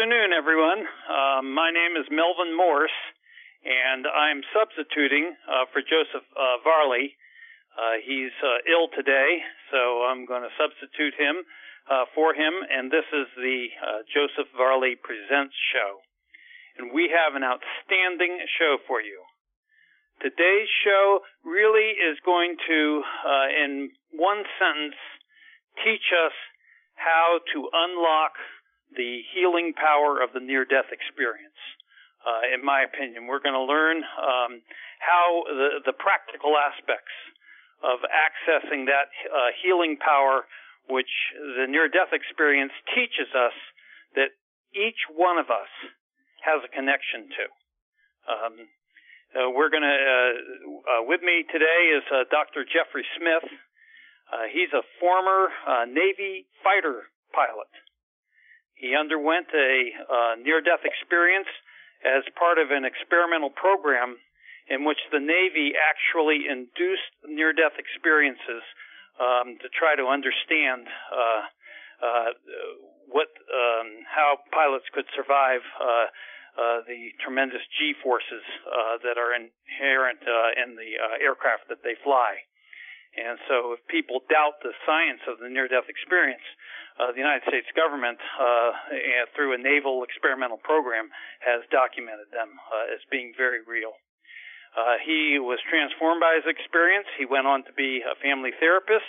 Good afternoon, everyone. Um, my name is Melvin Morse, and I'm substituting uh, for Joseph uh, Varley. Uh, he's uh, ill today, so I'm going to substitute him uh, for him, and this is the uh, Joseph Varley Presents show. And we have an outstanding show for you. Today's show really is going to, in one sentence, teach us how to unlock the healing power of the near death experience. Uh, in my opinion, we're going to learn um, how the, the practical aspects of accessing that uh, healing power, which the near death experience teaches us that each one of us has a connection to. Um, uh, we're going to, uh, uh, with me today is uh, Dr. Jeffrey Smith. he's a former Navy fighter pilot. He underwent a uh, near-death experience as part of an experimental program in which the Navy actually induced near-death experiences um, to try to understand uh, uh, what um, how pilots could survive uh, uh, the tremendous G forces uh, that are inherent in the aircraft that they fly. And so, if people doubt the science of the near-death experience, uh, the United States government, uh, through a naval experimental program, has documented them uh, as being very real. Uh, he was transformed by his experience. He went on to be a family therapist,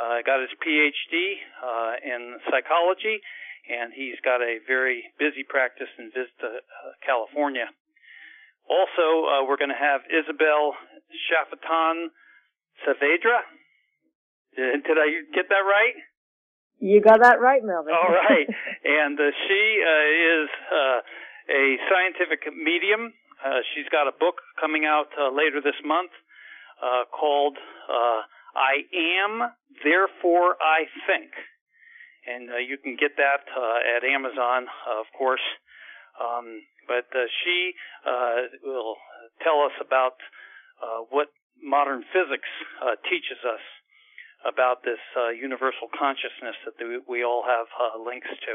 uh, got his PhD uh, in psychology, and he's got a very busy practice in Vista, California. Also, we're going to have Isabel Chauffeton Saavedra. Did I get that right? You got that right, Melvin. All right. and uh, she uh, is uh, a scientific medium. Uh, she's got a book coming out uh, later this month uh, called I Am, Therefore I Think. And you can get that at Amazon, of course. Um, but she will tell us about what modern physics teaches us about this uh, universal consciousness that the, we all have uh, links to,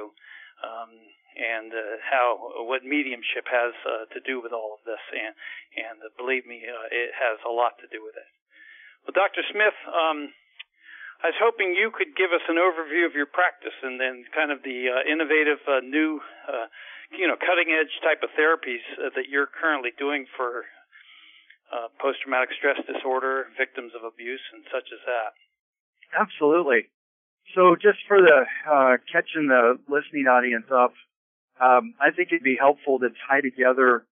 um, and uh, how what mediumship has uh, to do with all of this. And and uh, believe me, uh, it has a lot to do with it. Well, Dr. Smith, um, I was hoping you could give us an overview of your practice and then kind of the innovative, new, you know, cutting edge type of therapies that you're currently doing for post traumatic stress disorder, victims of abuse, and such as that. Absolutely. So just for the uh, catching the listening audience up, um, I think it'd be helpful to tie together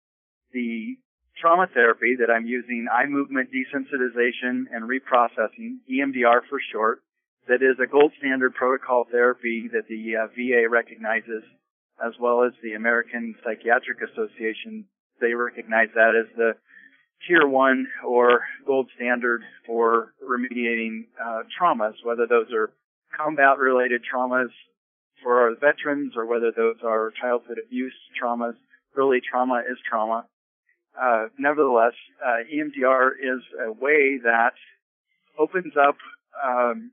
the trauma therapy that I'm using, eye movement desensitization and reprocessing, EMDR for short, that is a gold standard protocol therapy that the uh, VA recognizes, as well as the American Psychiatric Association. They recognize that as the tier one or gold standard for remediating uh, traumas, whether those are combat related traumas for our veterans or whether those are childhood abuse traumas. Really, trauma is trauma. Uh, nevertheless, uh, EMDR is a way that opens up, um,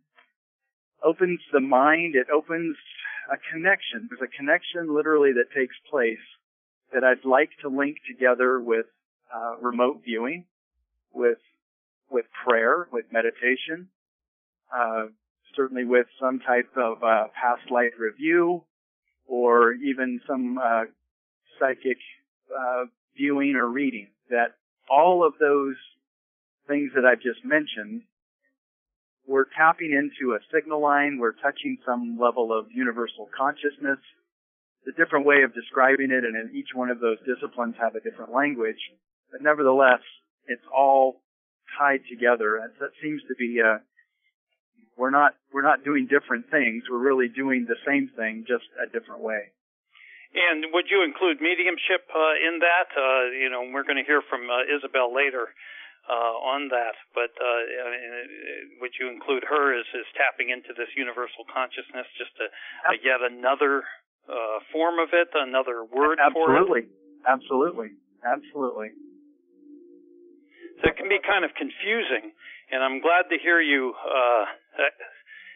opens the mind. It opens a connection. There's a connection literally that takes place that I'd like to link together with uh, remote viewing, with with prayer, with meditation, uh, certainly with some type of uh, past life review, or even some uh, psychic uh, viewing or reading. That all of those things that I've just mentioned, we're tapping into a signal line. We're touching some level of universal consciousness. It's a different way of describing it, and each one of those disciplines have a different language. But nevertheless, it's all tied together. And that seems to be uh, we're not we're not doing different things. We're really doing the same thing, just a different way. And would you include mediumship uh, in that? Uh, you know, we're going to hear from uh, Isabel later uh, on that. But uh, I mean, would you include her as, as tapping into this universal consciousness, just a, a yet another uh, form of it, another word Absolutely. for it? Absolutely. Absolutely. Absolutely. So it can be kind of confusing, and I'm glad to hear you uh,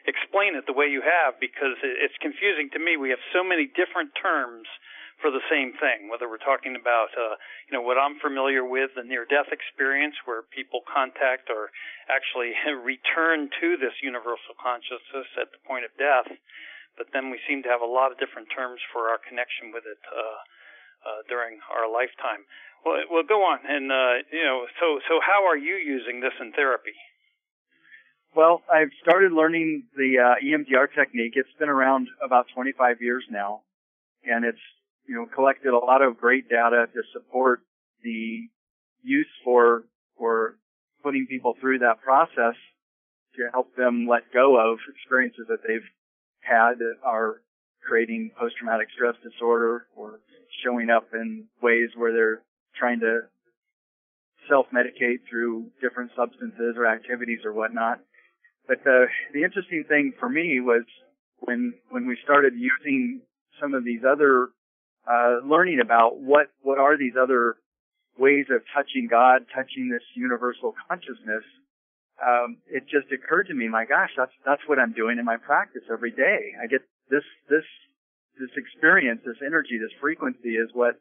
explain it the way you have because it's confusing to me. We have so many different terms for the same thing, whether we're talking about, uh, you know, what I'm familiar with, the near-death experience where people contact or actually return to this universal consciousness at the point of death. But then we seem to have a lot of different terms for our connection with it uh, uh, during our lifetime. Well, well, go on, and uh, you know, so so how are you using this in therapy? Well, I've started learning the uh, EMDR technique. It's been around about 25 years now, and it's you know collected a lot of great data to support the use for for putting people through that process to help them let go of experiences that they've had that are creating post-traumatic stress disorder or showing up in ways where they're trying to self-medicate through different substances or activities or whatnot. But the the interesting thing for me was when when we started using some of these other uh, learning about what what are these other ways of touching God, touching this universal consciousness. Um, it just occurred to me, my gosh, that's that's what I'm doing in my practice every day. I get this this this experience, this energy, this frequency is what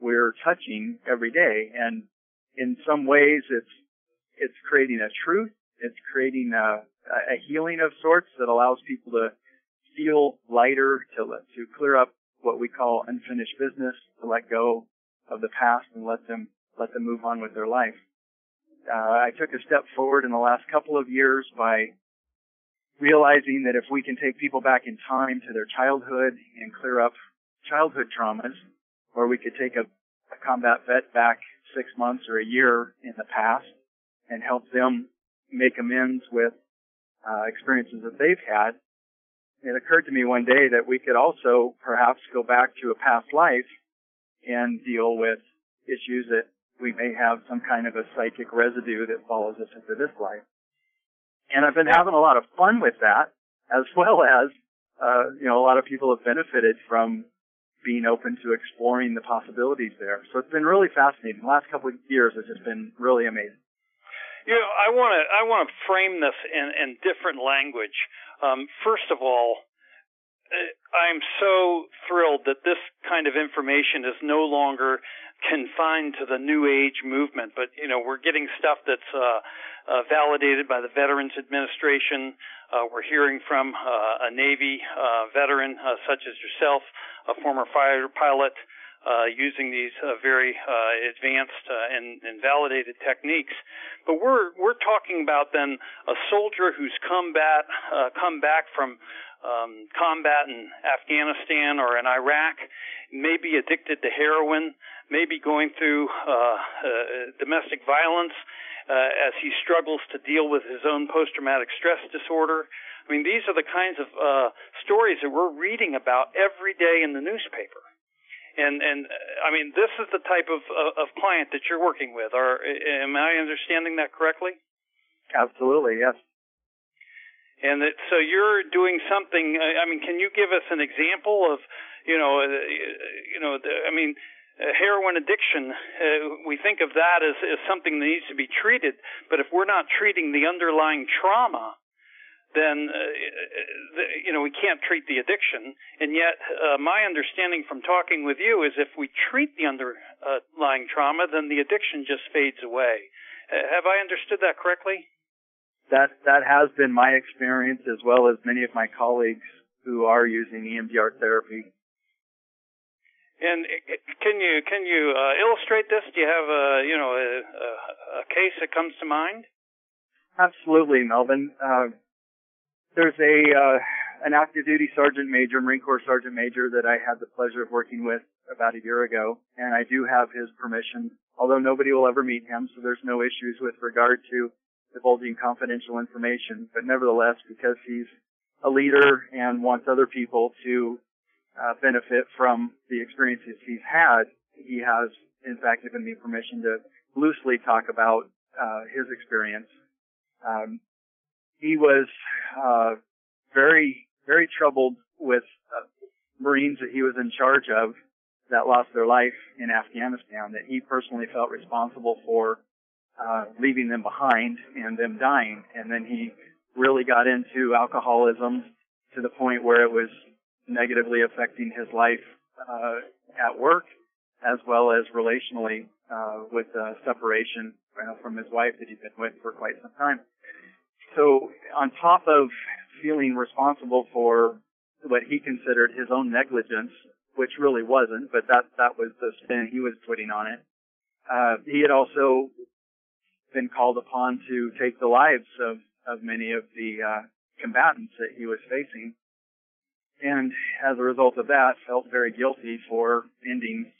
we're touching every day. And in some ways, it's, it's creating a truth. It's creating a, a healing of sorts that allows people to feel lighter, to to clear up what we call unfinished business, to let go of the past and let them, let them move on with their life. Uh, I took a step forward in the last couple of years by realizing that if we can take people back in time to their childhood and clear up childhood traumas, or we could take a, a combat vet back six months or a year in the past and help them make amends with uh, experiences that they've had. It occurred to me one day that we could also perhaps go back to a past life and deal with issues that we may have some kind of a psychic residue that follows us into this life. And I've been having a lot of fun with that, as well as, uh, you know, a lot of people have benefited from being open to exploring the possibilities there. So it's been really fascinating. The last couple of years has just been really amazing. You know, I want to I want to frame this in, in different language. Um, first of all, uh, I'm so thrilled that this kind of information is no longer confined to the New Age movement, but you know we're getting stuff that's uh, uh, validated by the Veterans Administration. Uh, we're hearing from uh, a Navy uh, veteran such as yourself a former fighter pilot, uh, using these uh, very uh, advanced uh, and, and, validated techniques. But we're we're talking about then a soldier who's uh, come back from um, combat in Afghanistan or in Iraq, maybe addicted to heroin, maybe going through uh, domestic violence. As he struggles to deal with his own post-traumatic stress disorder, I mean, these are the kinds of uh, stories that we're reading about every day in the newspaper. And and uh, I mean, this is the type of of client that you're working with. Or am I understanding that correctly? Absolutely, yes. And that, so you're doing something. I mean, can you give us an example of, you know, uh, you know, I mean, uh, heroin addiction. Uh, we think of that as as something that needs to be treated, but if we're not treating the underlying trauma, then uh, you know we can't treat the addiction. And yet, uh, my understanding from talking with you is if we treat the underlying trauma, then the addiction just fades away. Uh, have I understood that correctly? That that has been my experience, as well as many of my colleagues who are using EMDR therapy. And can you can you uh, illustrate this? Do you have a you know a, a, case that comes to mind? Absolutely, Melvin. Uh, there's a uh, an active duty sergeant major, Marine Corps sergeant major that I had the pleasure of working with about a year ago, and I do have his permission. Although nobody will ever meet him, so there's no issues with regard to divulging confidential information. But nevertheless, because he's a leader and wants other people to uh, benefit from the experiences he's had, he has in fact given me permission to loosely talk about uh, his experience. Um, he was uh, very very troubled with uh, Marines that he was in charge of that lost their life in Afghanistan. That he personally felt responsible for uh, leaving them behind and them dying. And then he really got into alcoholism to the point where it was negatively affecting his life uh, at work as well as relationally uh, with separation from his wife that he'd been with for quite some time. So on top of feeling responsible for what he considered his own negligence, which really wasn't, but that that was the spin he was putting on it. Uh, he had also been called upon to take the lives of of many of the uh, combatants that he was facing, and as a result of that, felt very guilty for ending,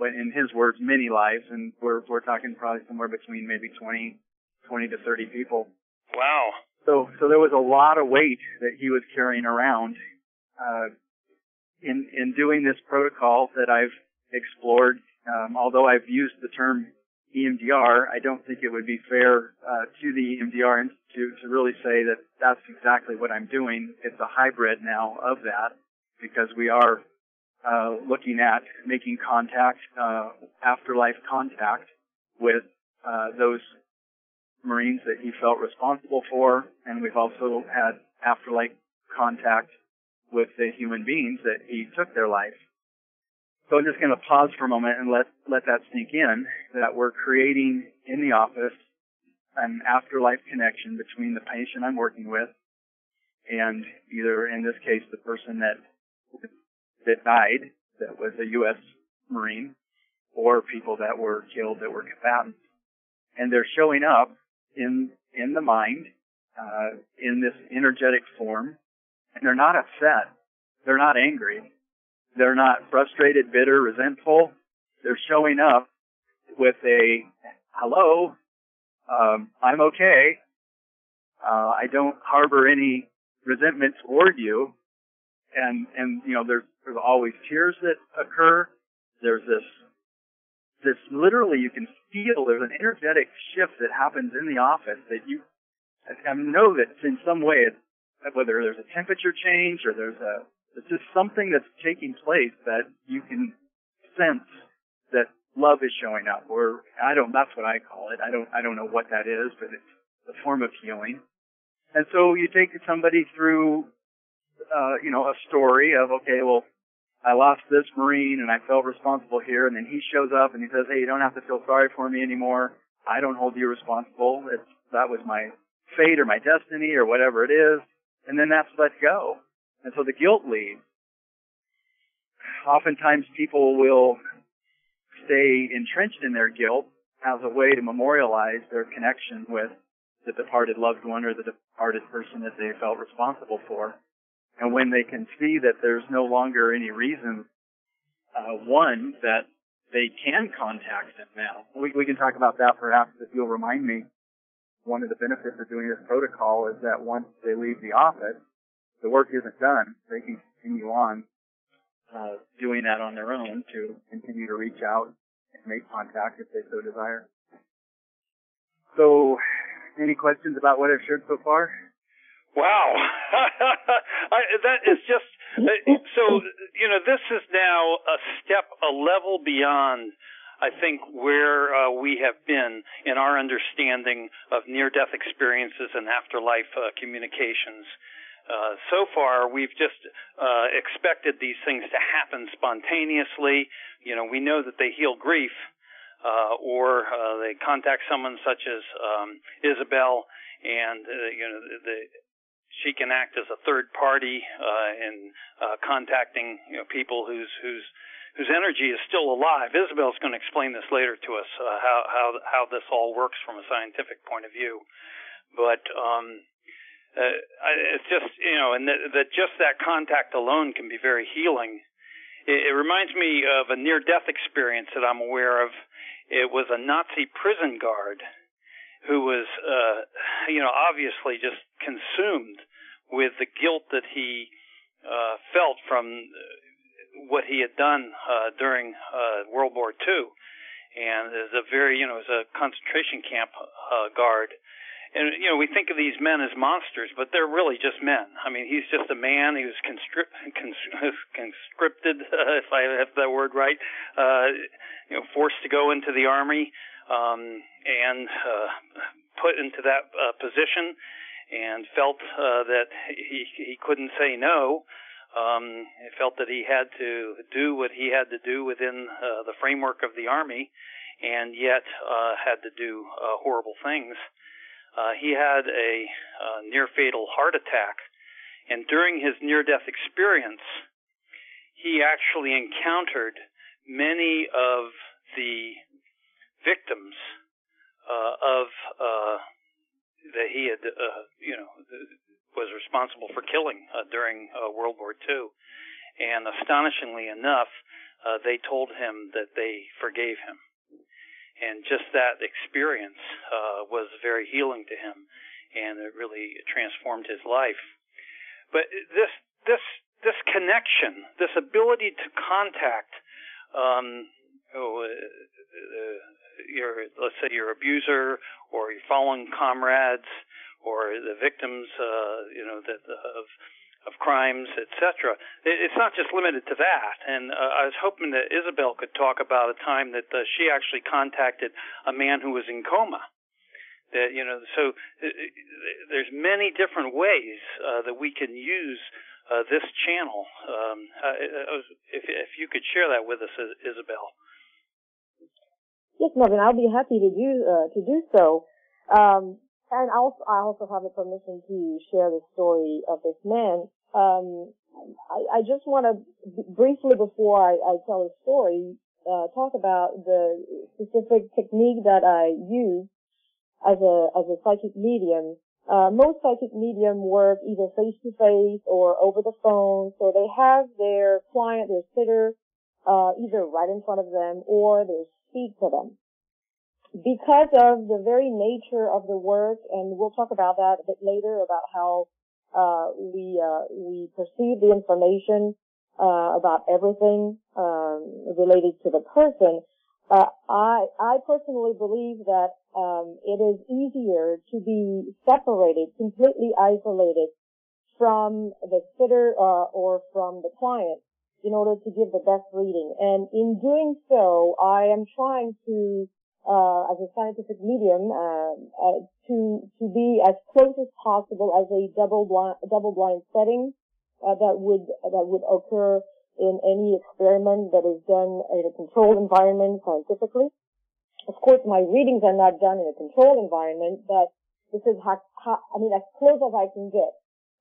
in his words, many lives, and we're we're talking probably somewhere between maybe 20, 20 to 30 people. Wow. So so there was a lot of weight that he was carrying around. Uh, in in doing this protocol that I've explored, um, although I've used the term EMDR, I don't think it would be fair uh, to the EMDR Institute to really say that that's exactly what I'm doing. It's a hybrid now of that because we are uh, looking at making contact, uh, afterlife contact with uh, those Marines that he felt responsible for, and we've also had afterlife contact with the human beings that he took their life. So I'm just going to pause for a moment and let, let that sink in that we're creating in the office an afterlife connection between the patient I'm working with and either in this case the person that that died that was a U.S. Marine or people that were killed that were combatants. And they're showing up in in the mind uh, in this energetic form, and they're not upset, they're not angry, they're not frustrated, bitter, resentful. They're showing up with a hello, um, I'm okay. Uh, I don't harbor any resentment toward you. And, and, you know, there's, there's always tears that occur. There's this, this literally you can feel there's an energetic shift that happens in the office that you, I know that in some way, whether there's a temperature change or there's a, it's just something that's taking place that you can sense that love is showing up, or I don't. That's what I call it. I don't. I don't know what that is, but it's a form of healing. And so you take somebody through, uh, you know, a story of okay, well, I lost this Marine and I felt responsible here, and then he shows up and he says, hey, you don't have to feel sorry for me anymore. I don't hold you responsible. It's that was my fate or my destiny or whatever it is, and then that's let go. And so the guilt leaves. Oftentimes people will stay entrenched in their guilt as a way to memorialize their connection with the departed loved one or the departed person that they felt responsible for. And when they can see that there's no longer any reason, uh, one, that they can contact them now. We, we can talk about that perhaps if you'll remind me. One of the benefits of doing this protocol is that once they leave the office, the work isn't done. They can continue on uh, doing that on their own to continue to reach out and make contact if they so desire. So, any questions about what I've shared so far? Wow, I, that is just uh, so. You know, this is now a step, a level beyond. I think where uh, we have been in our understanding of near-death experiences and afterlife uh, communications. Uh, so far, we've just uh, expected these things to happen spontaneously. You know, we know that they heal grief, uh, or uh, they contact someone such as um, Isabel, and uh, you know, the, she can act as a third party uh, in uh, contacting you know people whose whose whose energy is still alive. Isabel's going to explain this later to us uh, how how how this all works from a scientific point of view, but. Um, uh, it's just you know, and that, just that contact alone can be very healing. It, it reminds me of a near-death experience that I'm aware of. It was a Nazi prison guard who was, uh, you know, obviously just consumed with the guilt that he uh, felt from what he had done uh, during uh, World War II, and as a very, you know, as a concentration camp uh, guard and you know we think of these men as monsters, but they're really just men. I mean, he's just a man. He was conscript, conscripted, uh, if I have that word right, uh, you know, forced to go into the army um, and uh, put into that uh, position. and felt uh, that he he couldn't say no. Um, he felt that he had to do what he had to do within uh, the framework of the army, and yet uh, had to do uh, horrible things. Uh, he had a uh, near fatal heart attack, and during his near death experience, he actually encountered many of the victims uh, of uh, that he had, uh, you know, was responsible for killing during World War II. And astonishingly enough, uh, they told him that they forgave him. And just that experience uh, was very healing to him, and it really transformed his life. But this this this connection, this ability to contact um, oh, uh, uh, your let's say your abuser or your fallen comrades or the victims, uh, you know, that of of crimes, etc. It's not just limited to that. And uh, I was hoping that Isabel could talk about a time that uh, she actually contacted a man who was in coma. That you know, so uh, there's many different ways uh, that we can use uh, this channel. Um, uh, if if you could share that with us, Isabel. Yes, Melvin, I'll be happy to do uh, to do so. Um, and also, I also have the permission to share the story of this man. Um, I, I, just want to briefly, before I, I tell the story, uh, talk about the specific technique that I use as a as a psychic medium. Uh, most psychic medium work either face to face or over the phone, so they have their client, their sitter, uh, either right in front of them or they speak to them. Because of the very nature of the work, and we'll talk about that a bit later about how uh, we uh, we perceive the information uh, about everything um, related to the person. Uh, I I personally believe that um, it is easier to be separated, completely isolated from the sitter uh, or from the client in order to give the best reading. And in doing so, I am trying to, uh, as a scientific medium, uh, uh, to to be as close as possible as a double blind double blind setting uh, that would that would occur in any experiment that is done in a controlled environment scientifically. Of course, my readings are not done in a controlled environment, but this is how, how I mean as close as I can get.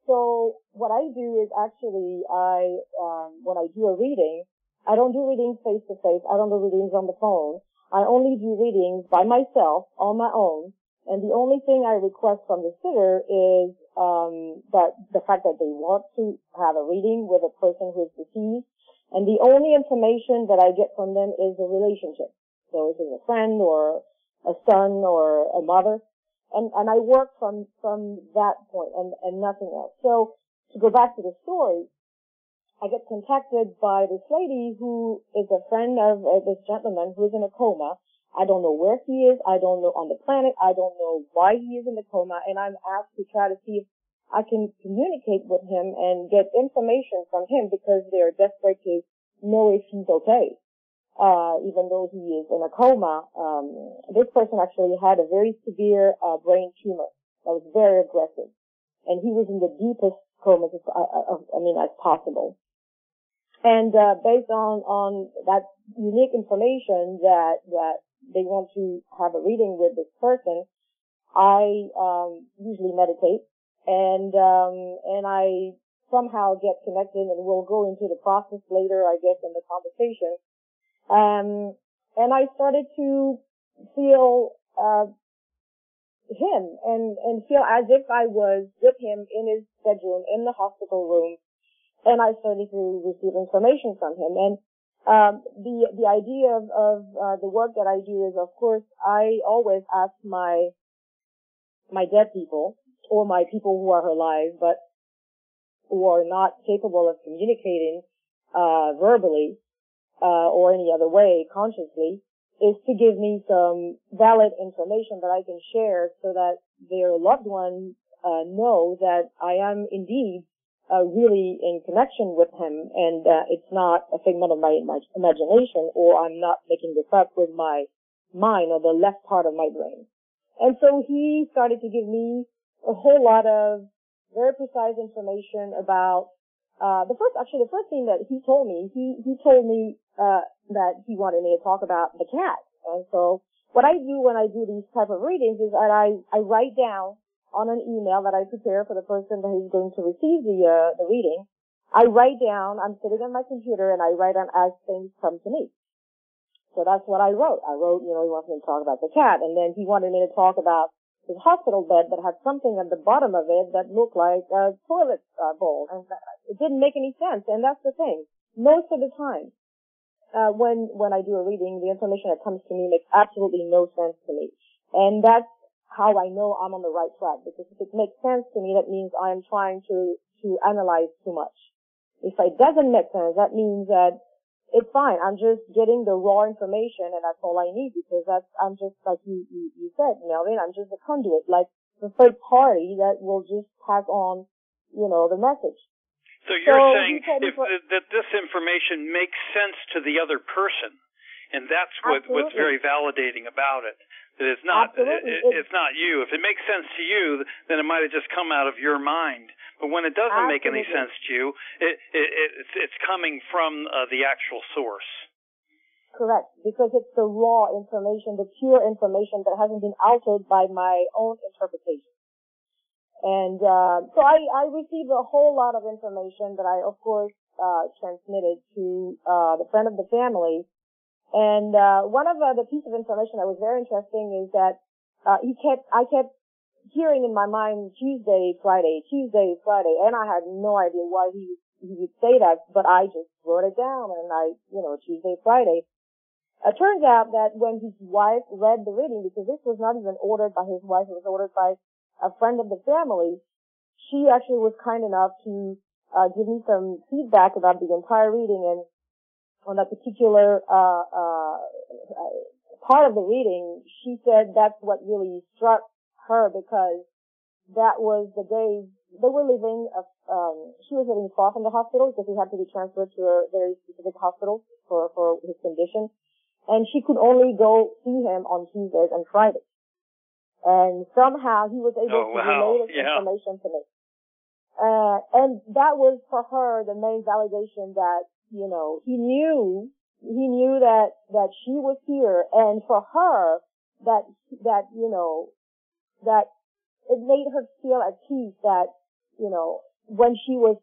So what I do is actually I um, when I do a reading, I don't do readings face to face. I don't do readings on the phone. I only do readings by myself on my own. And the only thing I request from the sitter is um, that the fact that they want to have a reading with a person who is deceased. And the only information that I get from them is the relationship. So if it's a friend or a son or a mother and and I work from from that point and and nothing else. So to go back to the story, I get contacted by this lady who is a friend of uh, this gentleman who is in a coma. I don't know where he is. I don't know on the planet. I don't know why he is in the coma. And I'm asked to try to see if I can communicate with him and get information from him because they're desperate to know if he's okay uh, even though he is in a coma, um, this person actually had a very severe uh, brain tumor that was very aggressive, and he was in the deepest coma, as, uh, uh, I mean, as possible. And uh, based on on that unique information that that they want to have a reading with this person, I um, usually meditate, and um, and I somehow get connected, and we'll go into the process later, I guess, in the conversation um, and I started to feel, uh, him and, and feel as if I was with him in his bedroom, in the hospital room. And I started to receive information from him. And, um, the, the idea of, of, uh, the work that I do is, of course, I always ask my, my dead people or my people who are alive, but who are not capable of communicating, uh, verbally, uh, or any other way consciously is to give me some valid information that I can share so that their loved ones uh, know that I am indeed uh, really in connection with him and uh, it's not a figment of my, imagination or I'm not making this up with my mind or the left part of my brain. And so he started to give me a whole lot of very precise information about uh, the first, actually, the first thing that he told me, he he told me uh, that he wanted me to talk about the cat, and so what I do when I do these type of readings is that I I write down on an email that I prepare for the person that is going to receive the uh, the reading. I write down. I'm sitting on my computer and I write down as things come to me. So that's what I wrote. I wrote, you know, he wants me to talk about the cat, and then he wanted me to talk about his hospital bed that had something at the bottom of it that looked like a toilet uh, bowl, and it didn't make any sense. And that's the thing. Most of the time, uh, when when I do a reading, the information that comes to me makes absolutely no sense to me, and that's how I know I'm on the right track. Because if it makes sense to me, that means I am trying to to analyze too much. If it doesn't make sense, that means that it's fine. I'm just getting the raw information and that's all I need because that's, I'm just like you, you, you said, Melvin, I'm just a conduit, like the third party that will just pass on, you know, the message. So you're so saying if, for, that this information makes sense to the other person, and that's what, what's very validating about it. It's not it, it's not you. If it makes sense to you, then it might have just come out of your mind. But when it doesn't Absolutely. make any sense to you, it, it, it it's, it's coming from uh, the actual source. Correct, because it's the raw information, the pure information that hasn't been altered by my own interpretation. And uh, so I, I received a whole lot of information that I, of course, uh, transmitted to uh, the friend of the family. And uh, one of uh, the piece of information that was very interesting is that uh, he kept, I kept hearing in my mind Tuesday, Friday, Tuesday, Friday, and I had no idea why he he would say that, but I just wrote it down and I, you know, Tuesday, Friday. It turns out that when his wife read the reading, because this was not even ordered by his wife, it was ordered by a friend of the family, she actually was kind enough to uh, give me some feedback about the entire reading and on that particular uh, uh, part of the reading, she said that's what really struck her because that was the day they were living. Um, she was living far from the hospital because he had to be transferred to a very specific hospital for for his condition, and she could only go see him on Tuesdays and Fridays. And somehow he was able oh, to relay this yeah. information to me. Uh, and that was for her the main validation that, you know, he knew, he knew that, that she was here and for her, that, that, you know, that it made her feel at peace that, you know, when she was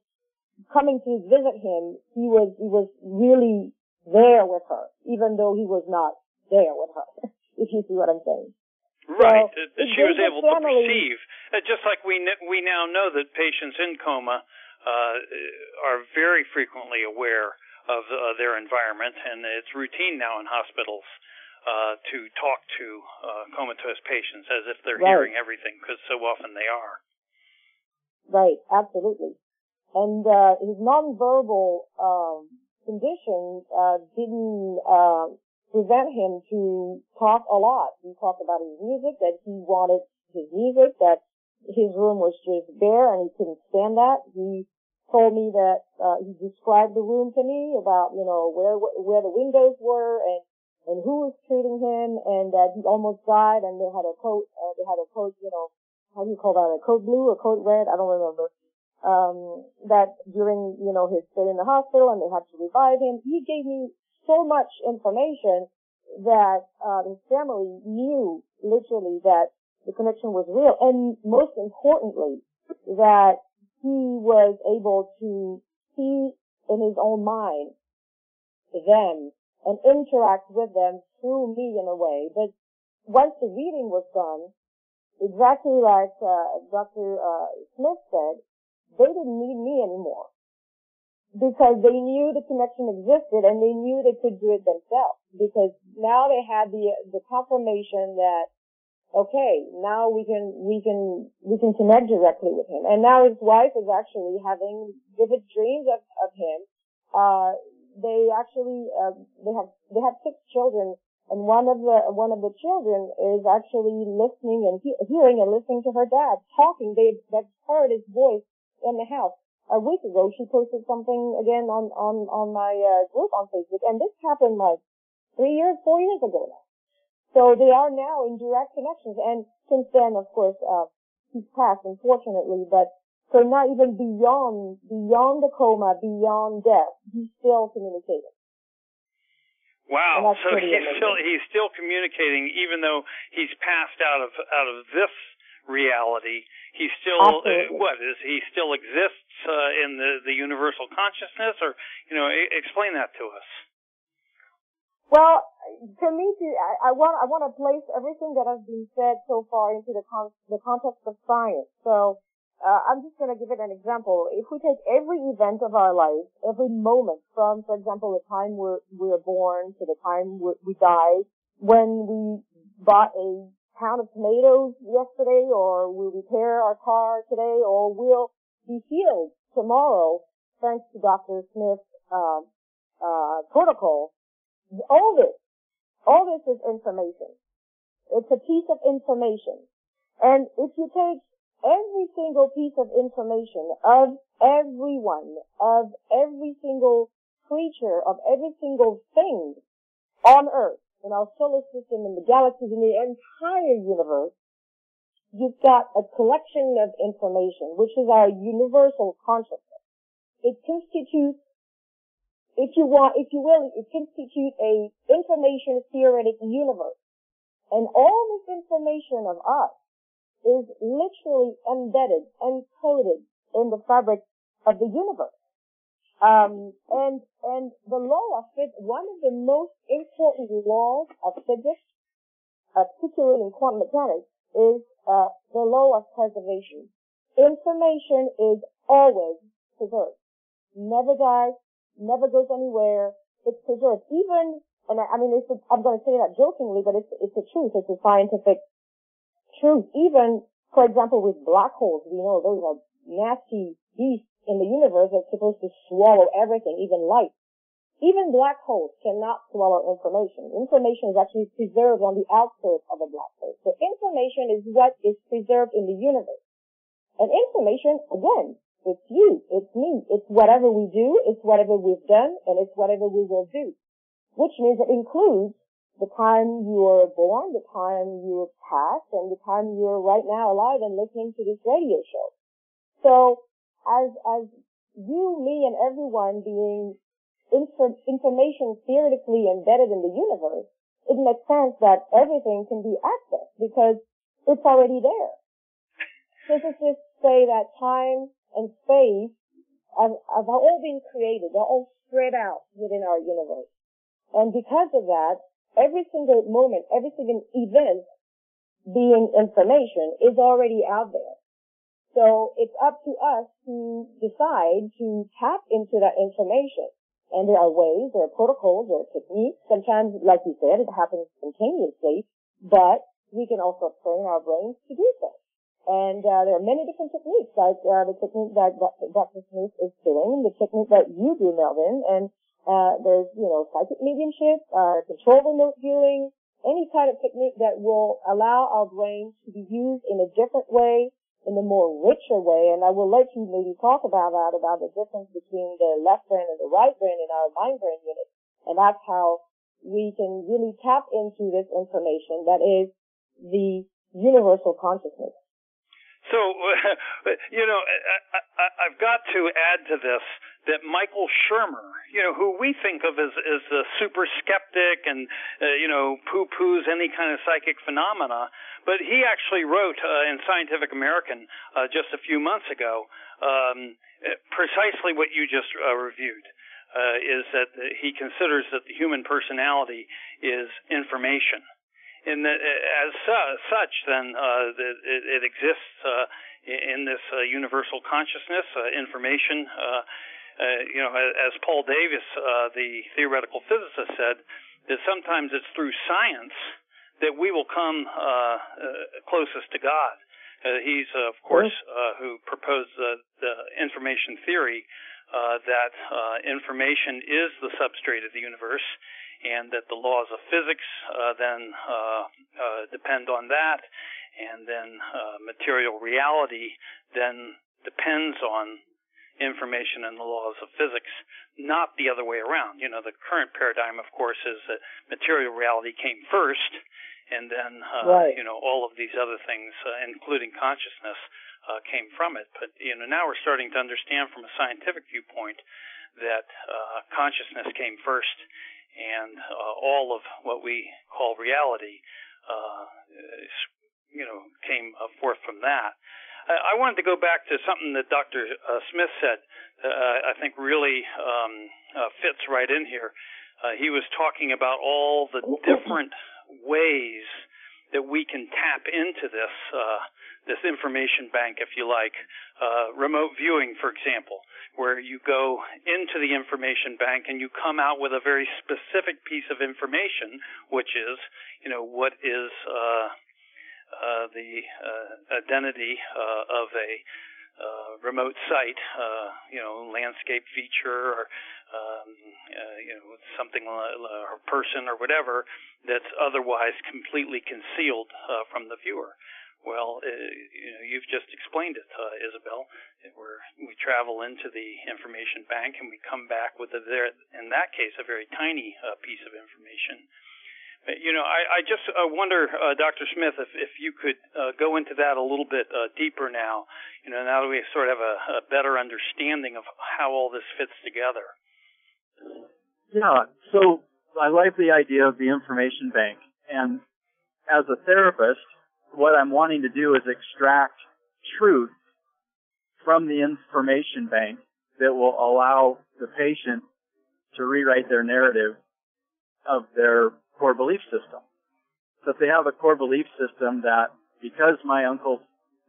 coming to visit him, he was, he was really there with her, even though he was not there with her, if you see what I'm saying. Right. So, she was able family, to perceive, just like we we now know that patients in coma are very frequently aware of uh, their environment, and it's routine now in hospitals uh, to talk to uh, comatose patients as if they're right. hearing everything, because so often they are. Right, absolutely. And uh, his nonverbal um, condition uh, didn't uh, prevent him to talk a lot. He talked about his music, that he wanted his music, that his room was just bare and he couldn't stand that. He told me that uh, he described the room to me about you know where where the windows were and and who was treating him and that he almost died and they had a coat, uh, they had a coat, you know, how do you call that, a coat blue or coat red? I don't remember. Um, that during, you know, his stay in the hospital and they had to revive him. He gave me so much information that, uh, his family knew literally that the connection was real. And most importantly, that he was able to see in his own mind them and interact with them through me in a way. But once the reading was done, exactly like uh, Dr. Uh, Smith said, they didn't need me anymore because they knew the connection existed and they knew they could do it themselves because now they had the the confirmation that okay now we can we can we can connect directly with him and now his wife is actually having vivid dreams of, of him uh they actually uh, they have they have six children, and one of the one of the children is actually listening and he, hearing and listening to her dad talking. They they've heard his voice in the house. A week ago, she posted something again on on on my uh, group on Facebook, and this happened like three years, four years ago now. So they are now in direct connections, and since then, of course, uh, he's passed, unfortunately, but so not even beyond, beyond the coma, beyond death, he's still communicating. Wow. So he's amazing. still, he's still communicating even though he's passed out of, out of this reality. He still, uh, what is, he still exists, uh, in the, the universal consciousness or, you know, explain that to us. Well, for me, to, I, want I want to place everything that has been said so far into the con- the context of science. So uh, I'm just going to give it an example. If we take every event of our life, every moment, from, for example, the time we're we're born to the time we we die, when we bought a pound of tomatoes yesterday, or we repair our car today, or we'll be healed tomorrow, thanks to Dr. Smith's uh, uh, protocol all this, all this is information. It's a piece of information. And if you take every single piece of information of everyone, of every single creature, of every single thing on Earth, in our solar system, in the galaxies, in the entire universe, you've got a collection of information, which is our universal consciousness. It constitutes if you want, if you will, it constitute a information theoretic universe. And all this information of us is literally embedded encoded in the fabric of the universe. Um, and, and the law of physics, one of the most important laws of physics, uh, particularly in quantum mechanics, is, uh, the law of preservation. Information is always preserved. Never dies, never goes anywhere. It's preserved. Even, and I, I mean, it's a, I'm going to say that jokingly, but it's, it's the truth. It's a scientific truth. Even, for example, with black holes, we know those are nasty beasts in the universe that's supposed to swallow everything, even light. Even black holes cannot swallow information. Information is actually preserved on the outskirts of a black hole. So information is what is preserved in the universe. And information, again, it's you. It's me. It's whatever we do. It's whatever we've done. And it's whatever we will do. Which means it includes the time you were born, the time you were passed, and the time you're right now alive and listening to this radio show. So as, as you, me, and everyone being inf- information theoretically embedded in the universe, it makes sense that everything can be accessed because it's already there. Physicists say that time and space have, have all been created. They're all spread out within our universe. And because of that, every single moment, every single event being information is already out there. So it's up to us to decide to tap into that information. And there are ways, there are protocols, there are techniques. Sometimes, like you said, it happens spontaneously, but we can also train our brains to do so. And uh, there are many different techniques, like uh, the technique that Dr. Smith is doing, the technique that you do, Melvin, and uh, there's, you know, psychic mediumship, uh, control remote viewing, any kind of technique that will allow our brains to be used in a different way, in a more richer way. And I will let you maybe talk about that, about the difference between the left brain and the right brain in our mind brain unit. And that's how we can really tap into this information that is the universal consciousness. So, you know, I, have got to add to this that Michael Shermer, you know, who we think of as, as a super skeptic and, uh, you know, poo-poos any kind of psychic phenomena, but he actually wrote uh, in Scientific American uh, just a few months ago um, precisely what you just uh, reviewed. Uh, is that he considers that the human personality is information in the, as such, then uh, it, it, exists uh, in this uh, universal consciousness, uh, information. Uh, uh, you know, as Paul Davies, the theoretical physicist, said, that sometimes it's through science that we will come closest to God. he's, of course, who proposed the, the information theory that information is the substrate of the universe and that the laws of physics uh, then uh, uh, depend on that, and then uh, material reality then depends on information and the laws of physics, not the other way around. You know, the current paradigm, of course, is that material reality came first, and then uh, right. you know all of these other things, uh, including consciousness, uh, came from it. But you know now we're starting to understand from a scientific viewpoint that uh, consciousness came first, and uh, all of what we call reality, uh, you know, came forth from that. I, I wanted to go back to something that Dr. Uh, Smith said. Uh, I think really um, uh, fits right in here. Uh, he was talking about all the different ways that we can tap into this uh, this information bank, if you like. Uh, remote viewing, for example, where you go into the information bank and you come out with a very specific piece of information, which is, you know, what is uh, uh, the uh, identity uh, of a uh, remote site, uh, you know, landscape feature or um, uh, you know something uh, or person or whatever that's otherwise completely concealed uh, from the viewer. Well, uh, you know, you've just explained it, uh, Isabel. Where we travel into the information bank and we come back with a there, in that case, a very tiny uh, piece of information. But, you know, I, I just uh, wonder, uh, Dr. Smith, if, if you could uh, go into that a little bit uh, deeper now. You know, now that we sort of have a, a better understanding of how all this fits together. Yeah. So I like the idea of the information bank, and as a therapist, what I'm wanting to do is extract truth from the information bank that will allow the patient to rewrite their narrative of their core belief system. So if they have a core belief system that because my uncle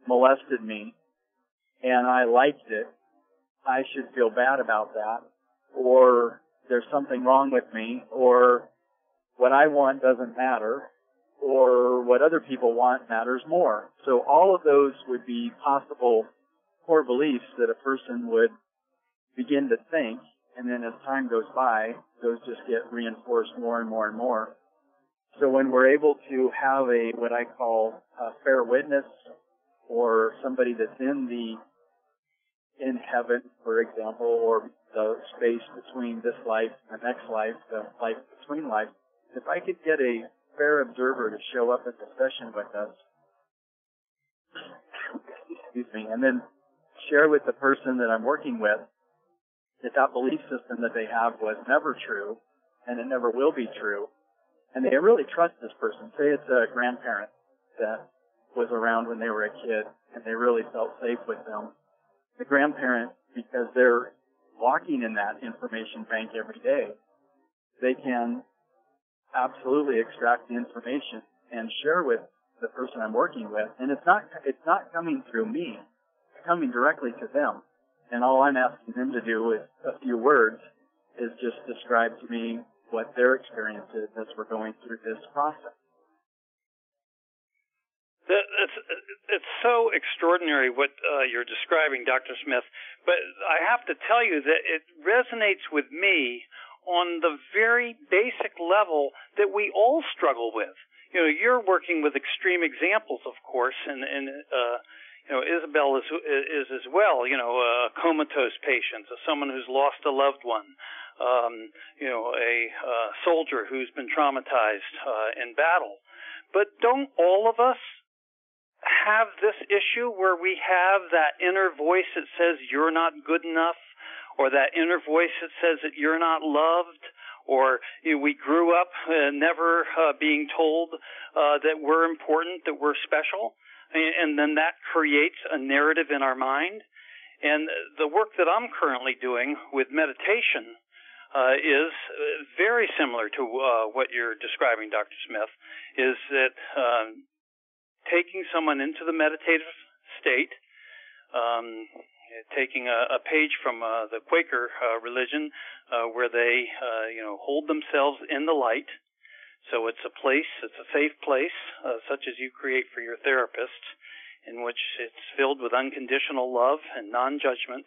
molested me and I liked it, I should feel bad about that, or there's something wrong with me, or what I want doesn't matter, or what other people want matters more. So all of those would be possible core beliefs that a person would begin to think, and then as time goes by, those just get reinforced more and more and more. So when we're able to have a what I call a fair witness, or somebody that's in the in heaven, for example, or the space between this life and the next life, the life between life, if I could get a fair observer to show up at the session with us, excuse me, and then share with the person that I'm working with that that belief system that they have was never true and it never will be true. And they really trust this person. Say it's a grandparent that was around when they were a kid and they really felt safe with them. The grandparent, because they're walking in that information bank every day, they can absolutely extract the information and share with the person I'm working with. And it's not, it's not coming through me. It's coming directly to them. And all I'm asking them to do with a few words is just describe to me what their experience is as we're going through this process. It's it's so extraordinary what uh, you're describing, Dr. Smith. But I have to tell you that it resonates with me on the very basic level that we all struggle with. You know, you're working with extreme examples, of course, and and uh, you know Isabel is is as well. You know, a comatose patient, someone who's lost a loved one. Um, you know, a uh, soldier who's been traumatized uh, in battle. But don't all of us have this issue where we have that inner voice that says you're not good enough, or that inner voice that says that you're not loved, or you know, we grew up uh, never uh, being told uh, that we're important, that we're special, and, and then that creates a narrative in our mind. And the work that I'm currently doing with meditation uh, is uh, very similar to uh, what you're describing, Dr. Smith. Is that um, taking someone into the meditative state, um, taking a, a, page from uh, the Quaker uh, religion, uh, where they, uh, you know, hold themselves in the light. So it's a place, it's a safe place, such as you create for your therapist, in which it's filled with unconditional love and non-judgment.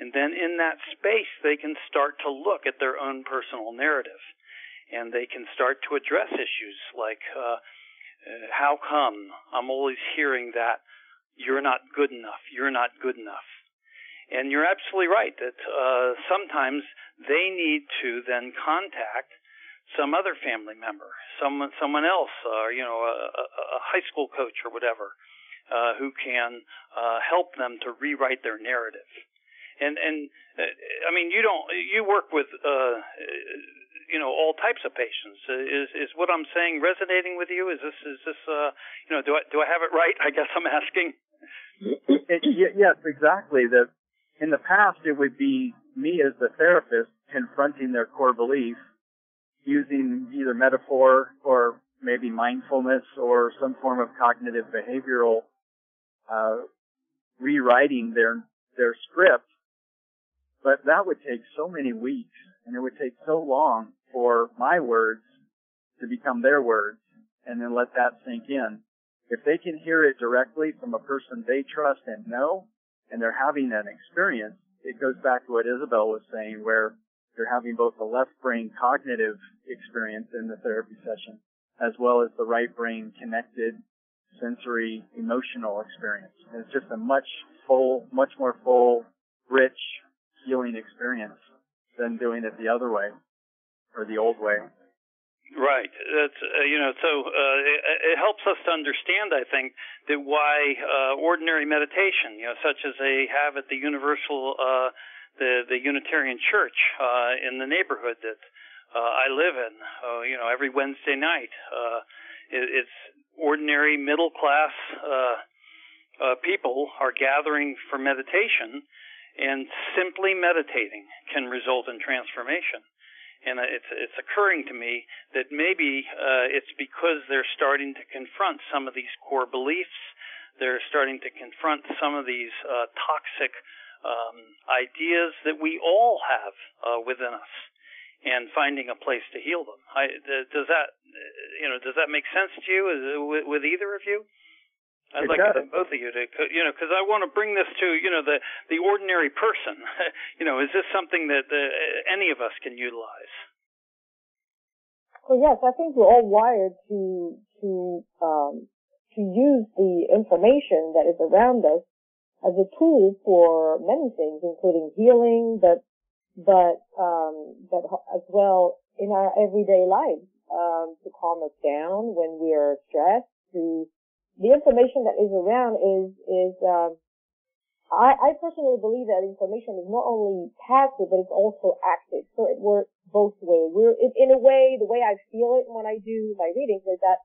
And then in that space, they can start to look at their own personal narrative, and they can start to address issues like uh, uh, how come I'm always hearing that you're not good enough, you're not good enough? And you're absolutely right that uh, sometimes they need to then contact some other family member, someone someone else, uh, you know, a, a, high school coach or whatever, uh, who can uh, help them to rewrite their narrative. And and uh, I mean, you don't you work with uh, you know all types of patients. Uh, is is what I'm saying resonating with you? Is this is this uh, you know do I do I have it right? I guess I'm asking. Yes, exactly. The in the past it would be me as the therapist confronting their core belief using either metaphor or maybe mindfulness or some form of cognitive behavioral uh, rewriting their their script. But that would take so many weeks, and it would take so long for my words to become their words, and then let that sink in. If they can hear it directly from a person they trust and know, and they're having an experience, it goes back to what Isabel was saying, where they're having both the left brain cognitive experience in the therapy session as well as the right brain connected sensory emotional experience. And it's just a much full, much more full, rich healing experience than doing it the other way or the old way. Right. That's uh, you know so uh, it, it helps us to understand I think that why uh, ordinary meditation you know such as they have at the Universal uh, the the Unitarian Church uh, in the neighborhood that uh, I live in. Uh, you know, every Wednesday night, uh, it, it's ordinary middle class uh, uh, people are gathering for meditation, and simply meditating can result in transformation. And it's it's occurring to me that maybe uh, it's because they're starting to confront some of these core beliefs. They're starting to confront some of these uh, toxic um, ideas that we all have uh, within us and finding a place to heal them. I, does that, you know, does that make sense to you with, with either of you? I'd it like does. both of you to, you know, because I want to bring this to, you know, the the ordinary person. you know, is this something that uh, any of us can utilize? Well, yes, I think we're all wired to to um, to use the information that is around us as a tool for many things, including healing, but but um, but as well in our everyday lives um, to calm us down when we are stressed. To the information that is around is is um, I, I personally believe that information is not only passive but it's also active. So it works both ways. We're in, in a way the way I feel it when I do my readings is that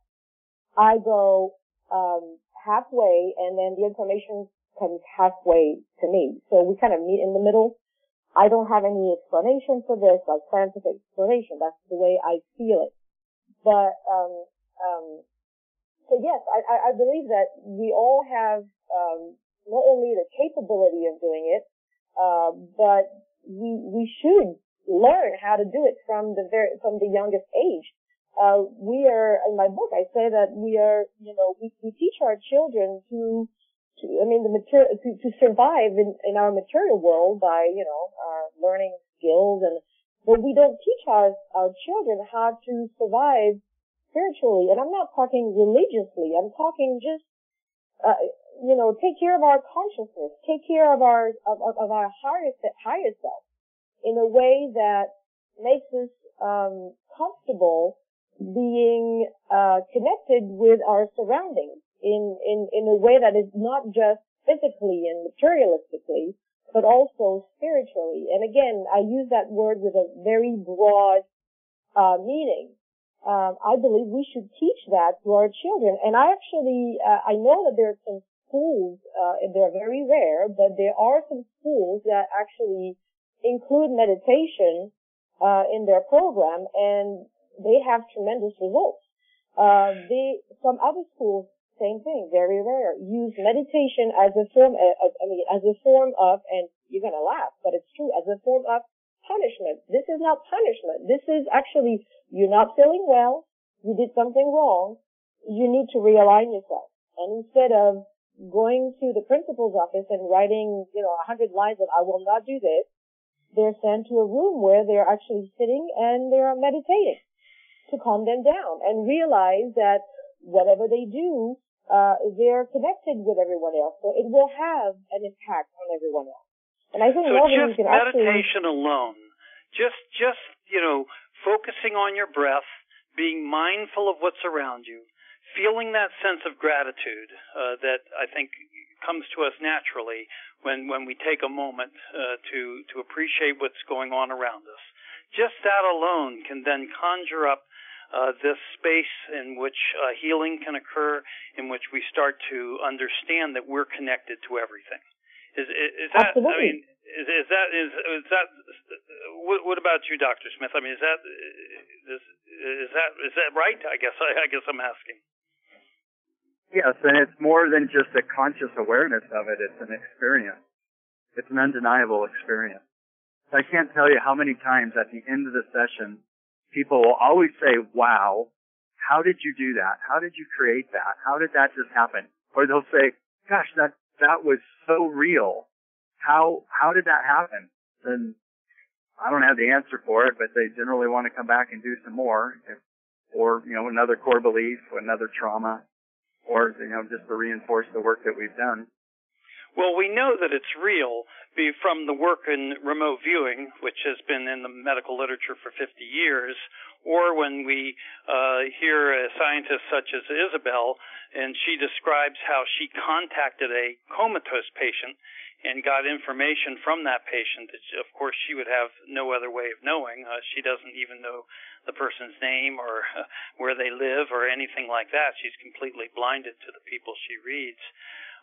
I go um, halfway and then the information comes halfway to me. So we kind of meet in the middle. I don't have any explanation for this, like scientific explanation. That's the way I feel it. But, um, um, so yes, I, I believe that we all have, um, not only the capability of doing it, uh, but we, we should learn how to do it from the very, from the youngest age. Uh, we are, in my book, I say that we are, you know, we, we teach our children to, to, I mean, the material, to, to survive in, in our material world by, you know, uh, learning skills and, but we don't teach our, our children how to survive spiritually. And I'm not talking religiously. I'm talking just, uh, you know, take care of our consciousness, take care of our, of, of our highest, higher self in a way that makes us, um, comfortable being, uh, connected with our surroundings in, in, in a way that is not just physically and materialistically, but also spiritually. And again, I use that word with a very broad uh, meaning. Um, I believe we should teach that to our children. And I actually, uh, I know that there are some schools, uh, they're very rare, but there are some schools that actually include meditation uh, in their program, and they have tremendous results. Uh, they, some other schools same thing, very rare. Use meditation as a form, uh, I mean, as a form of, and you're gonna laugh, but it's true, as a form of punishment. This is not punishment. This is actually, you're not feeling well, you did something wrong, you need to realign yourself. And instead of going to the principal's office and writing, you know, a hundred lines of, I will not do this, they're sent to a room where they're actually sitting and they're meditating to calm them down and realize that whatever they do uh, they're connected with everyone else, so it will have an impact on everyone else. And I think so just meditation actually, alone, just just you know, focusing on your breath, being mindful of what's around you, feeling that sense of gratitude uh, that I think comes to us naturally when when we take a moment uh, to to appreciate what's going on around us. Just that alone can then conjure up uh, this space in which uh, healing can occur, in which we start to understand that we're connected to everything. Is, is, is that? Absolutely. I mean, is, is that is is that? What, what about you, Doctor Smith? I mean, is that is, is that is that right? I guess I, I guess I'm asking. Yes, and it's more than just a conscious awareness of it. It's an experience. It's an undeniable experience. I can't tell you how many times at the end of the session, people will always say, wow, how did you do that? How did you create that? How did that just happen? Or they'll say, gosh, that, that was so real. How, how did that happen? And I don't have the answer for it, but they generally want to come back and do some more. If, or, you know, another core belief, another trauma, or, you know, just to reinforce the work that we've done. Well, we know that it's real from the work in remote viewing, which has been in the medical literature for 50 years, or when we uh, hear a scientist such as Isabel, and she describes how she contacted a comatose patient and got information from that patient that, of course, she would have no other way of knowing. Uh, she doesn't even know the person's name or uh, where they live or anything like that. She's completely blinded to the people she reads.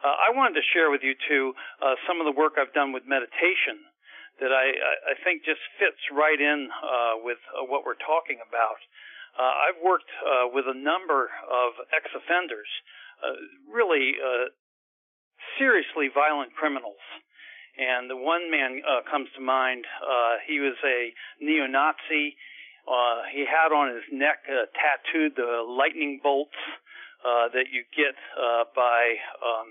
Uh, I wanted to share with you too uh, some of the work I've done with meditation that I, I think just fits right in uh, with uh, what we're talking about. Uh, I've worked uh, with a number of ex-offenders, really uh, seriously violent criminals. And the one man uh, comes to mind. Uh, he was a neo-Nazi. Uh, he had on his neck tattooed the lightning bolts uh, that you get uh, by um,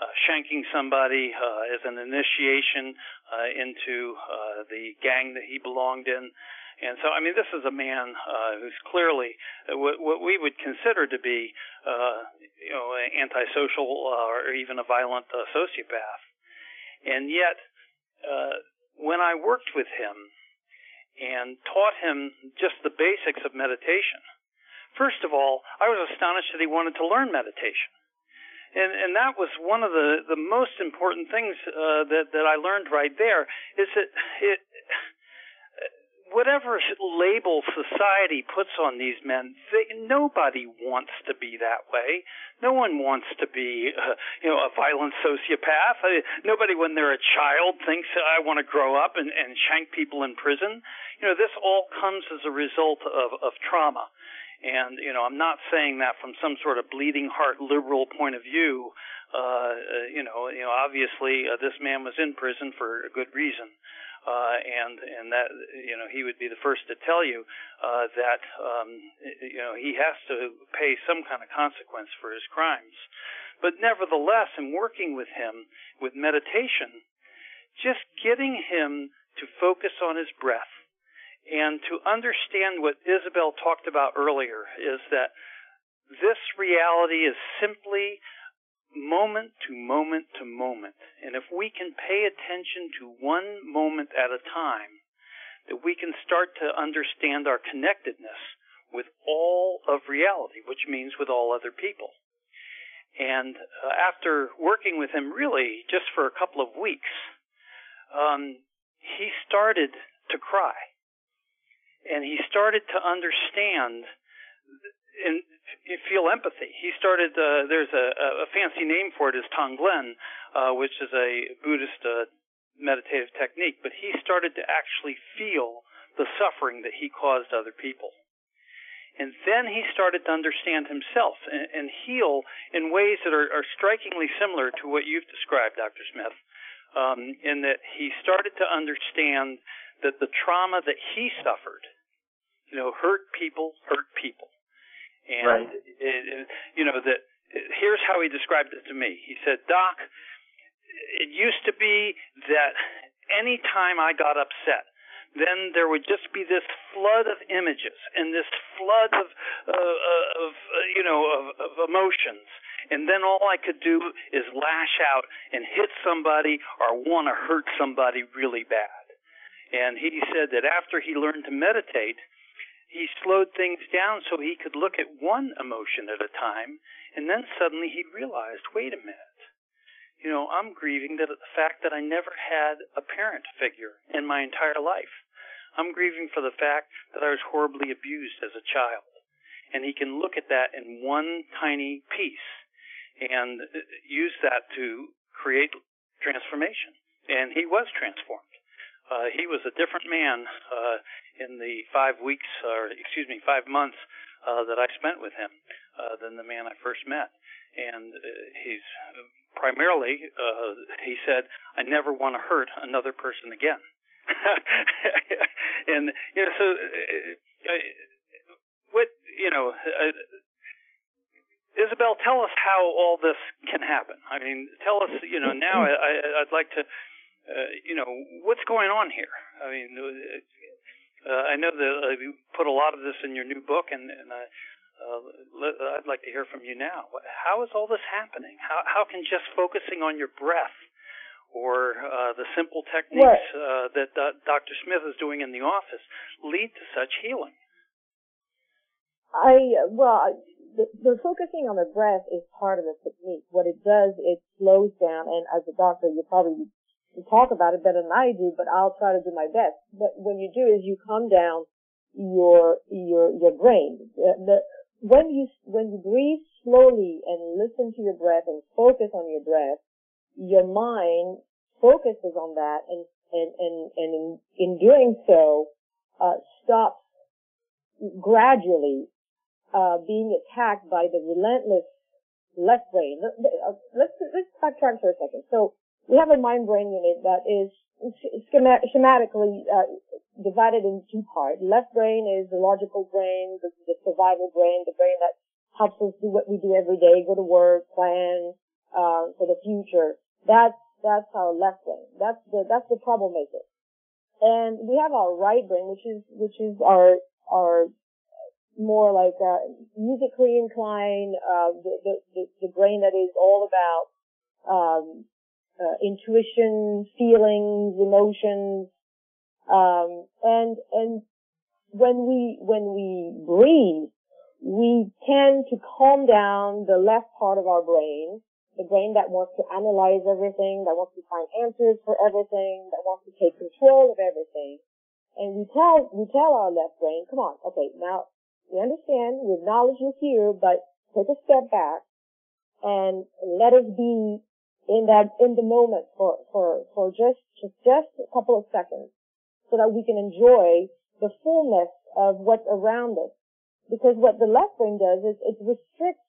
uh, shanking somebody uh, as an initiation uh, into uh, the gang that he belonged in. And so, I mean, this is a man uh, who's clearly uh, what, what we would consider to be, uh, you know, antisocial uh, or even a violent uh, sociopath. And yet, uh, when I worked with him and taught him just the basics of meditation, first of all, I was astonished that he wanted to learn meditation and and that was one of the the most important things uh, that that I learned right there is that it whatever label society puts on these men, they, nobody wants to be that way. No one wants to be, uh, you know, a violent sociopath. I, nobody, when they're a child, thinks I want to grow up and, and shank people in prison. You know, this all comes as a result of, of trauma. And, you know, I'm not saying that from some sort of bleeding heart liberal point of view. Uh, you know, you know, obviously uh, this man was in prison for a good reason. Uh, and and that you know he would be the first to tell you uh, that um, you know he has to pay some kind of consequence for his crimes. But nevertheless, in working with him with meditation, just getting him to focus on his breath, and to understand what Isabel talked about earlier is that this reality is simply moment to moment to moment. And if we can pay attention to one moment at a time, that we can start to understand our connectedness with all of reality, which means with all other people. And uh, after working with him really just for a couple of weeks, um, he started to cry and he started to understand and feel empathy. He started. Uh, there's a, a fancy name for it is Tonglen, uh, which is a Buddhist uh, meditative technique. But he started to actually feel the suffering that he caused other people. And then he started to understand himself and, and heal in ways that are, are, strikingly similar to what you've described, Dr. Smith. Um, in that he started to understand that the trauma that he suffered, you know, hurt people, hurt people. And, right. it, it, you know, that here's how he described it to me. He said, Doc, it used to be that any time I got upset, then there would just be this flood of images and this flood of, uh, uh of uh, you know, of, of emotions. And then all I could do is lash out and hit somebody or want to hurt somebody really bad. And he said that after he learned to meditate, he slowed things down so he could look at one emotion at a time, and then suddenly he realized, wait a minute, you know, I'm grieving that the fact that I never had a parent figure in my entire life. I'm grieving for the fact that I was horribly abused as a child. And he can look at that in one tiny piece and uh, use that to create transformation. And he was transformed. Uh, he was a different man uh, in the five weeks, or excuse me, five months uh, that I spent with him uh, than the man I first met. And uh, he's primarily, uh, he said, I never want to hurt another person again. and you know, so uh, uh, what you know. Uh, Isabel, tell us how all this can happen. I mean, tell us, you know, now I, I'd like to uh, you know, what's going on here? I mean, uh, I know that uh, you put a lot of this in your new book, and, and uh, uh, I'd like to hear from you now. How is all this happening? How how can just focusing on your breath or uh, the simple techniques uh, that uh, Dr. Smith is doing in the office lead to such healing? I well, the, the focusing on the breath is part of the technique. What it does, it slows down, and as a doctor, you probably talk about it better than I do, but I'll try to do my best. But when you do is you calm down your your your brain. The, the, when you when you breathe slowly and listen to your breath and focus on your breath, your mind focuses on that and and and, and in, in doing so uh, stops gradually uh, being attacked by the relentless left brain. Uh, let's let's backtrack for a second. So we have a mind-brain unit that is schematically uh, divided in two parts. Left brain is the logical brain, the, the, survival brain, the brain that helps us do what we do every day, go to work, plan uh, for the future. That's that's our left brain. That's the that's the troublemaker. And we have our right brain, which is which is our our more like uh, musically inclined, uh, the, the the brain that is all about um, uh, intuition, feelings, emotions, um, and and when we when we breathe, we tend to calm down the left part of our brain, the brain that wants to analyze everything, that wants to find answers for everything, that wants to take control of everything. And we tell we tell our left brain, come on, okay, now we understand, we acknowledge you're here, but take a step back and let us be in that in the moment for for for just just just a couple of seconds, so that we can enjoy the fullness of what's around us. Because what the left brain does is it restricts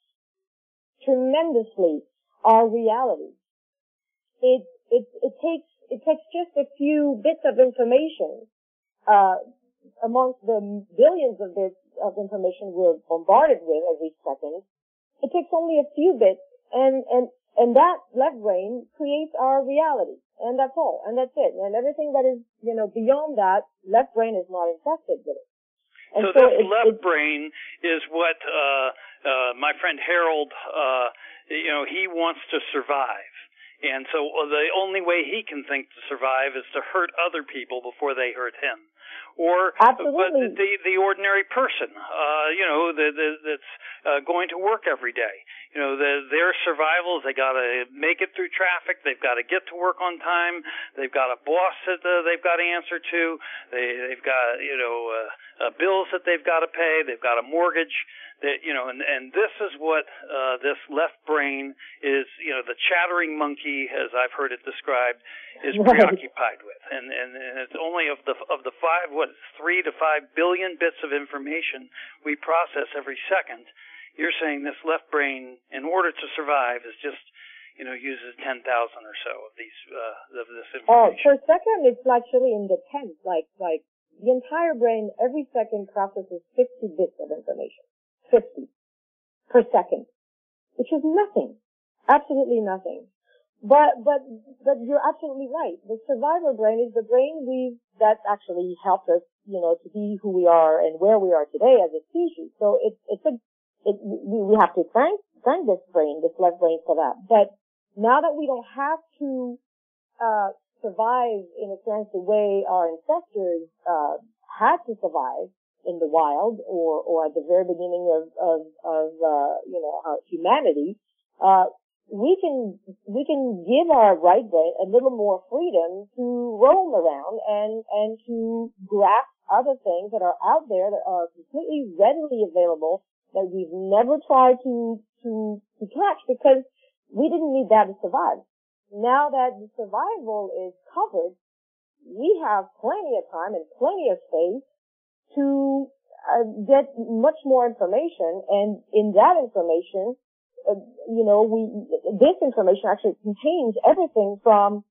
tremendously our reality. It it it takes it takes just a few bits of information uh, amongst the billions of bits of information we're bombarded with every second. It takes only a few bits and and and that left brain creates our reality. And that's all. And that's it. And everything that is, you know, beyond that, left brain is not infested with it. And so, so this it, left it, brain is what uh, uh, my friend Harold, uh, you know, he wants to survive. And so uh, the only way he can think to survive is to hurt other people before they hurt him or Absolutely. the the ordinary person, uh, you know, the, the, that's uh, going to work every day. You know, the, their survival is they got to make it through traffic. They've got to get to work on time. They've got a boss that uh, they've got to answer to. They they've got you know uh, uh, bills that they've got to pay. They've got a mortgage that you know and and this is what uh this left brain is you know the chattering monkey as i've heard it described is right. preoccupied with and, and and it's only of the of the five what three to five billion bits of information we process every second you're saying this left brain in order to survive is just you know uses 10,000 or so of these uh of this information. Oh, a second it's actually in the tens like like the entire brain every second processes 50 bits of information. 50 per second, which is nothing. Absolutely nothing. But, but, but you're absolutely right. The survivor brain is the brain we, that actually helped us, you know, to be who we are and where we are today as a species. So it, it's a, it, we, have to thank, thank this brain, this left brain for that. But now that we don't have to, uh, survive in a sense the way our ancestors uh, had to survive in the wild or or at the very beginning of of, of uh, you know humanity, uh, we can we can give our right brain a little more freedom to roam around and and to grasp other things that are out there that are completely readily available that we've never tried to to to catch because we didn't need that to survive. Now that the survival is covered, we have plenty of time and plenty of space to uh, get much more information, and in that information, you know, we this information actually contains everything from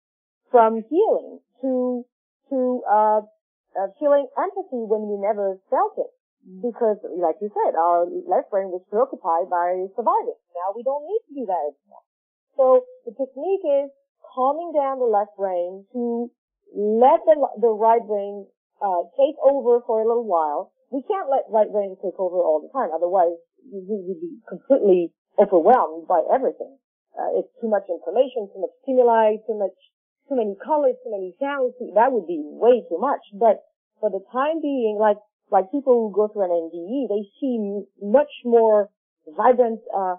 from healing to to uh, uh, feeling empathy when we never felt it, because, like you said, our left brain was preoccupied by surviving. Now we don't need to do that anymore. So the technique is calming down the left brain to let the the right brain uh, take over for a little while. We can't let right brain take over all the time, otherwise we would be completely overwhelmed by everything. Uh, it's too much information, too much stimuli, too much, too many colors, too many sounds. That would be way too much. But for the time being, like, like people who go through an NDE, they see much more vibrant, uh,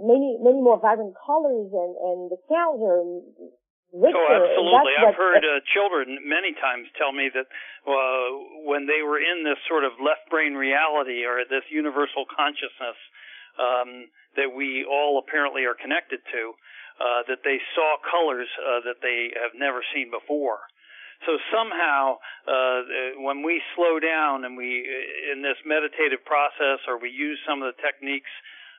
many, many more vibrant colors and, and the sounds are richer. Oh, absolutely. I've heard uh, children many times tell me that uh, when they were in this sort of left brain reality or this universal consciousness, um, that we all apparently are connected to, uh, that they saw colors uh, that they have never seen before. So somehow, uh, when we slow down and we, in this meditative process, or we use some of the techniques,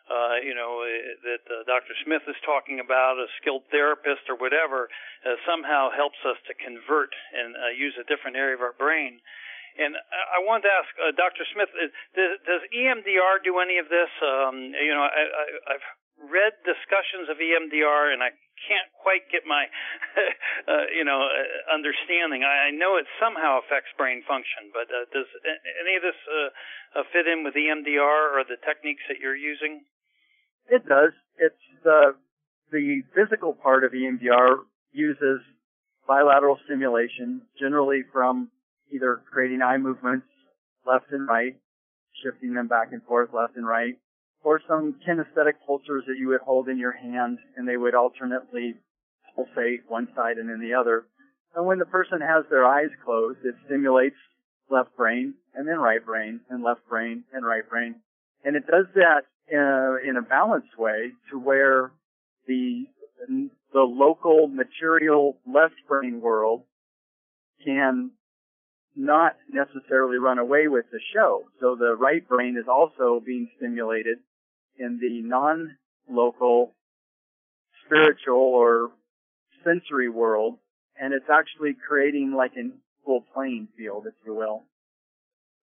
uh, you know, that uh, Dr. Smith is talking about, a skilled therapist or whatever, uh, somehow helps us to convert and uh, use a different area of our brain. And I wanted to ask uh, Dr. Smith, uh, does, does, EMDR do any of this? Um, you know, I, I've read discussions of EMDR, and I can't quite get my, uh, you know, uh, understanding. I, I know it somehow affects brain function, but uh, does any of this uh, fit in with EMDR or the techniques that you're using? It does. It's the the physical part of EMDR uses bilateral stimulation, generally from either creating eye movements left and right, shifting them back and forth left and right, or some kinesthetic pulsars that you would hold in your hand and they would alternately pulsate one side and then the other. And when the person has their eyes closed, it stimulates left brain and then right brain and left brain and right brain. And it does that uh, in a balanced way to where the the local material left brain world can not necessarily run away with the show. So the right brain is also being stimulated in the non-local spiritual or sensory world, and it's actually creating like an equal playing field, if you will.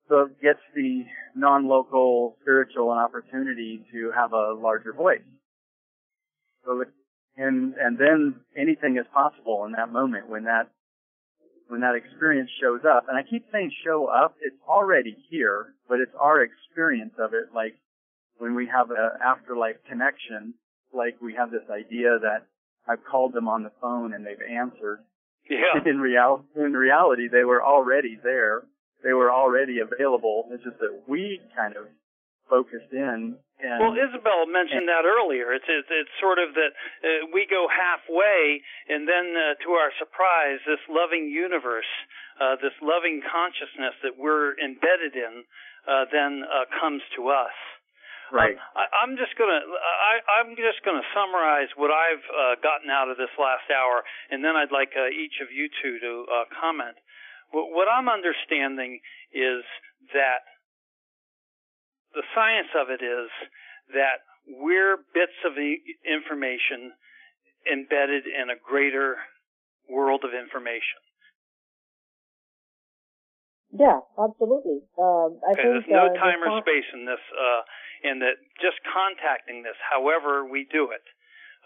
So it gets the non-local spiritual an opportunity to have a larger voice. So and and then anything is possible in that moment when that when that experience shows up. And I keep saying show up, it's already here, but it's our experience of it. Like when we have an afterlife connection, like we have this idea that I've called them on the phone and they've answered. Yeah. In real in reality, they were already there. They were already available. It's just that we kind of focused in. And, well, Isabel mentioned that earlier. It's it's, it's sort of that uh, we go halfway, and then uh, to our surprise, this loving universe, uh, this loving consciousness that we're embedded in, uh, then uh, comes to us. Right. Um, I, I'm just gonna I, I'm just gonna summarize what I've uh, gotten out of this last hour, and then I'd like uh, each of you two to uh, comment. What, what I'm understanding is that the science of it is that we're bits of information embedded in a greater world of information. Yeah, absolutely. Uh, I okay, think there's no uh, time or space in this, uh, and that just contacting this, however we do it,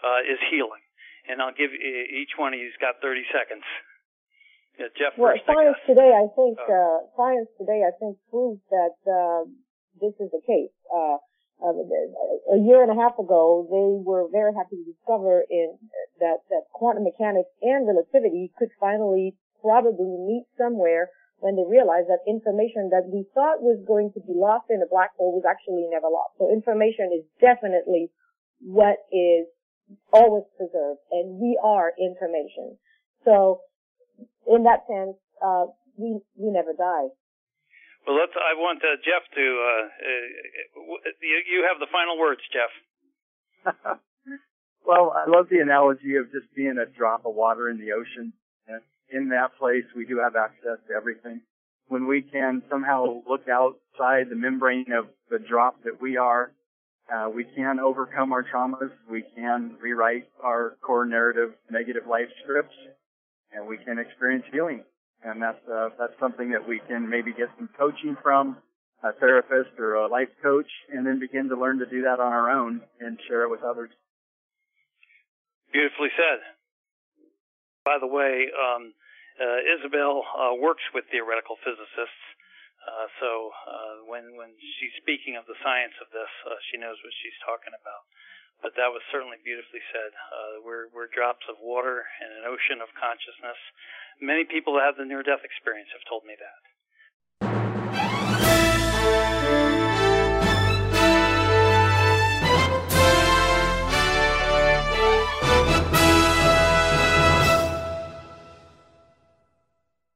uh, is healing. And I'll give each one of you's got 30 seconds. Yeah, Jeff. Well, first, science today, I think, oh. uh, science today, I think proves that uh, this is the case. Uh, uh, a year and a half ago, they were very happy to discover in that, that quantum mechanics and relativity could finally probably meet somewhere when they realized that information that we thought was going to be lost in a black hole was actually never lost. So information is definitely what is always preserved, and we are information. So, in that sense, uh, we we never die. Well, let's. I want uh, Jeff to. Uh, uh, you, you have the final words, Jeff. well, I love the analogy of just being a drop of water in the ocean. And in that place, we do have access to everything. When we can somehow look outside the membrane of the drop that we are, uh, we can overcome our traumas. We can rewrite our core narrative negative life scripts, and we can experience healing. And that's uh, that's something that we can maybe get some coaching from a therapist or a life coach, and then begin to learn to do that on our own and share it with others. Beautifully said. By the way, um, uh, Isabel uh, works with theoretical physicists, uh, so uh, when when she's speaking of the science of this, uh, she knows what she's talking about. But that was certainly beautifully said. Uh, we're we're drops of water in an ocean of consciousness. Many people that have the near-death experience have told me that.